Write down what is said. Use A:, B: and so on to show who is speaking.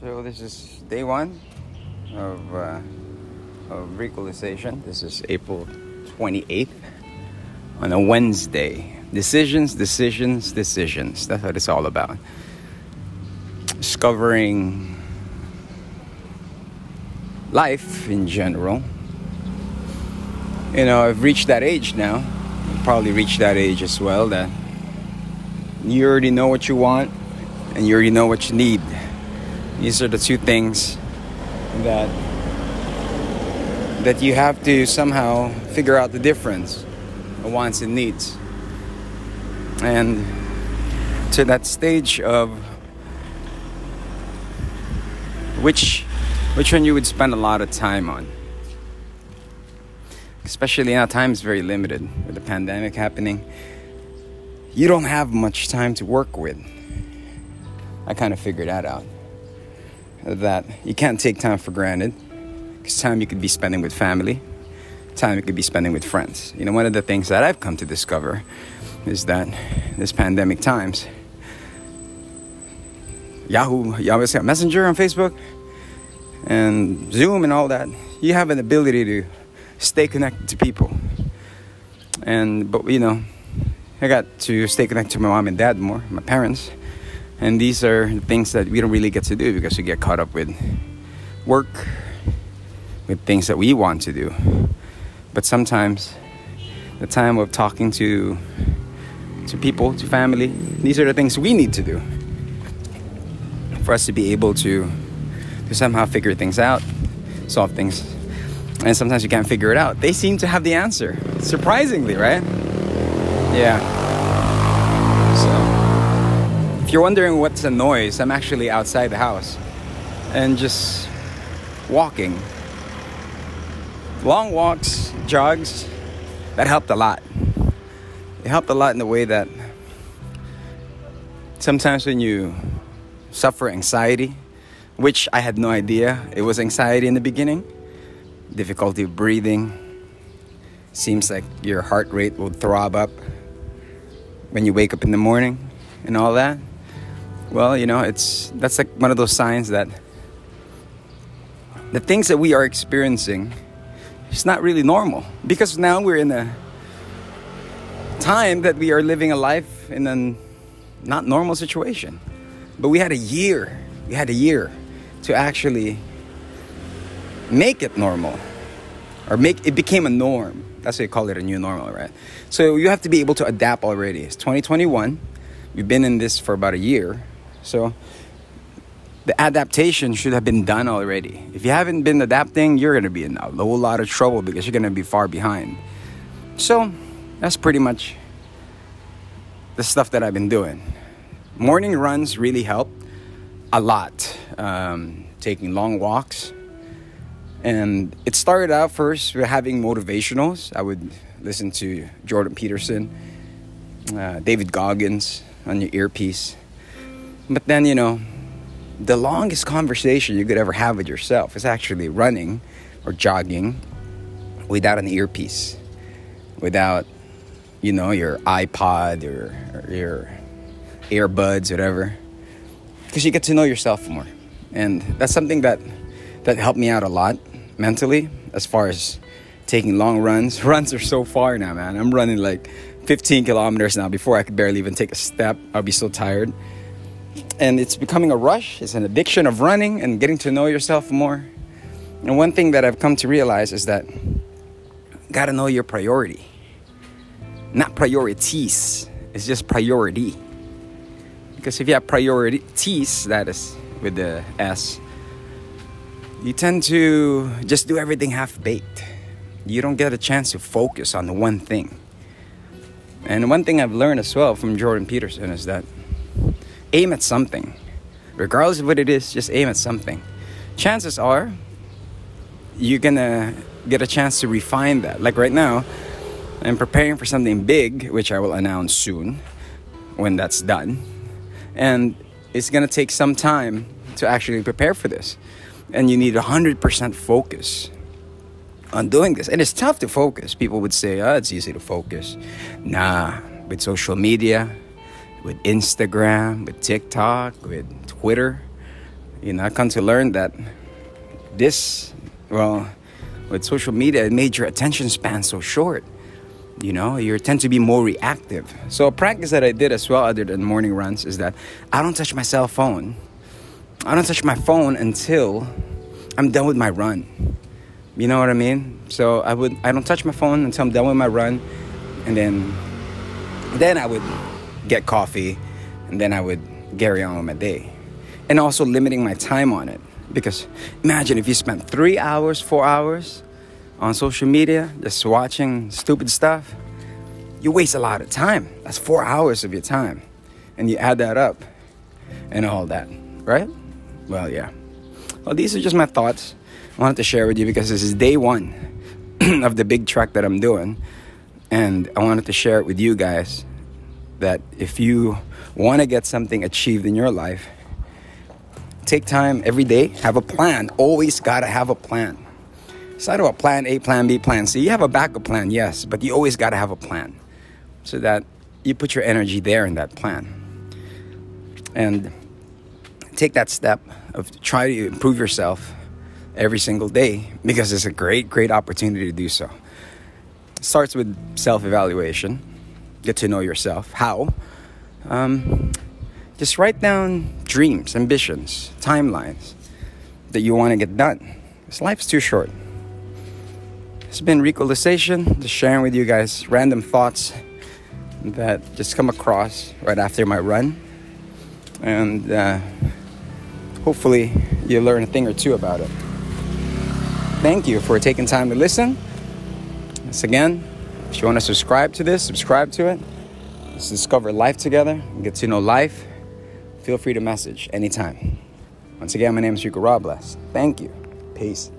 A: So this is day one of, uh, of recalization. This is April 28th on a Wednesday. Decisions, decisions, decisions. That's what it's all about. Discovering life in general. You know, I've reached that age now. Probably reached that age as well that you already know what you want and you already know what you need. These are the two things that that you have to somehow figure out the difference wants and needs. And to that stage of which which one you would spend a lot of time on. Especially now time is very limited with the pandemic happening. You don't have much time to work with. I kind of figured that out that you can't take time for granted because time you could be spending with family, time you could be spending with friends. You know, one of the things that I've come to discover is that this pandemic times, Yahoo, Yahoo Messenger on Facebook, and Zoom and all that, you have an ability to stay connected to people. And but you know, I got to stay connected to my mom and dad more, my parents. And these are things that we don't really get to do because we get caught up with work, with things that we want to do. But sometimes the time of talking to to people, to family, these are the things we need to do for us to be able to to somehow figure things out, solve things. And sometimes you can't figure it out. They seem to have the answer. Surprisingly, right? Yeah. If you're wondering what's a noise, I'm actually outside the house and just walking. Long walks, jogs, that helped a lot. It helped a lot in the way that sometimes when you suffer anxiety, which I had no idea it was anxiety in the beginning, difficulty breathing, seems like your heart rate will throb up when you wake up in the morning and all that well, you know, it's that's like one of those signs that the things that we are experiencing is not really normal because now we're in a time that we are living a life in a not normal situation. But we had a year, we had a year to actually make it normal or make it became a norm. That's why you call it a new normal, right? So you have to be able to adapt already. It's 2021. We've been in this for about a year. So the adaptation should have been done already. If you haven't been adapting, you're going to be in a whole lot of trouble because you're going to be far behind. So that's pretty much the stuff that I've been doing. Morning runs really help a lot. Um, taking long walks. And it started out first with having motivationals. I would listen to Jordan Peterson, uh, David Goggins on your earpiece but then, you know, the longest conversation you could ever have with yourself is actually running or jogging without an earpiece, without, you know, your iPod or, or your earbuds, whatever. Because you get to know yourself more. And that's something that, that helped me out a lot mentally as far as taking long runs. Runs are so far now, man. I'm running like 15 kilometers now. Before I could barely even take a step, I'll be so tired and it's becoming a rush. It's an addiction of running and getting to know yourself more. And one thing that I've come to realize is that got to know your priority. Not priorities, it's just priority. Because if you have priorities, that is with the S, you tend to just do everything half baked. You don't get a chance to focus on the one thing. And one thing I've learned as well from Jordan Peterson is that aim at something. Regardless of what it is, just aim at something. Chances are you're gonna get a chance to refine that. Like right now, I'm preparing for something big, which I will announce soon when that's done. And it's gonna take some time to actually prepare for this. And you need 100% focus on doing this. And it's tough to focus. People would say, oh, it's easy to focus. Nah, with social media, with Instagram, with TikTok, with Twitter. You know, I come to learn that this, well, with social media, it made your attention span so short. You know, you tend to be more reactive. So, a practice that I did as well, other than morning runs, is that I don't touch my cell phone. I don't touch my phone until I'm done with my run. You know what I mean? So I would I don't touch my phone until I'm done with my run, and then then I would get coffee, and then I would carry on with my day, and also limiting my time on it. Because imagine if you spent three hours, four hours on social media just watching stupid stuff, you waste a lot of time. That's four hours of your time. And you add that up and all that, right? Well, yeah. Well, these are just my thoughts I wanted to share with you because this is day one of the big trek that I'm doing. And I wanted to share it with you guys that if you want to get something achieved in your life, take time every day, have a plan. Always got to have a plan. It's not about plan A, plan B, plan C. You have a backup plan, yes, but you always got to have a plan so that you put your energy there in that plan. And take that step of try to improve yourself every single day because it's a great, great opportunity to do so. It starts with self evaluation, get to know yourself. How? Um, just write down dreams, ambitions, timelines that you want to get done. Because life's too short. It's been Recalization, just sharing with you guys random thoughts that just come across right after my run. And uh, hopefully, you learn a thing or two about it. Thank you for taking time to listen. Once again, if you want to subscribe to this, subscribe to it. Let's discover life together and get to know life feel free to message anytime. Once again, my name is Rico Robles. Thank you. Peace.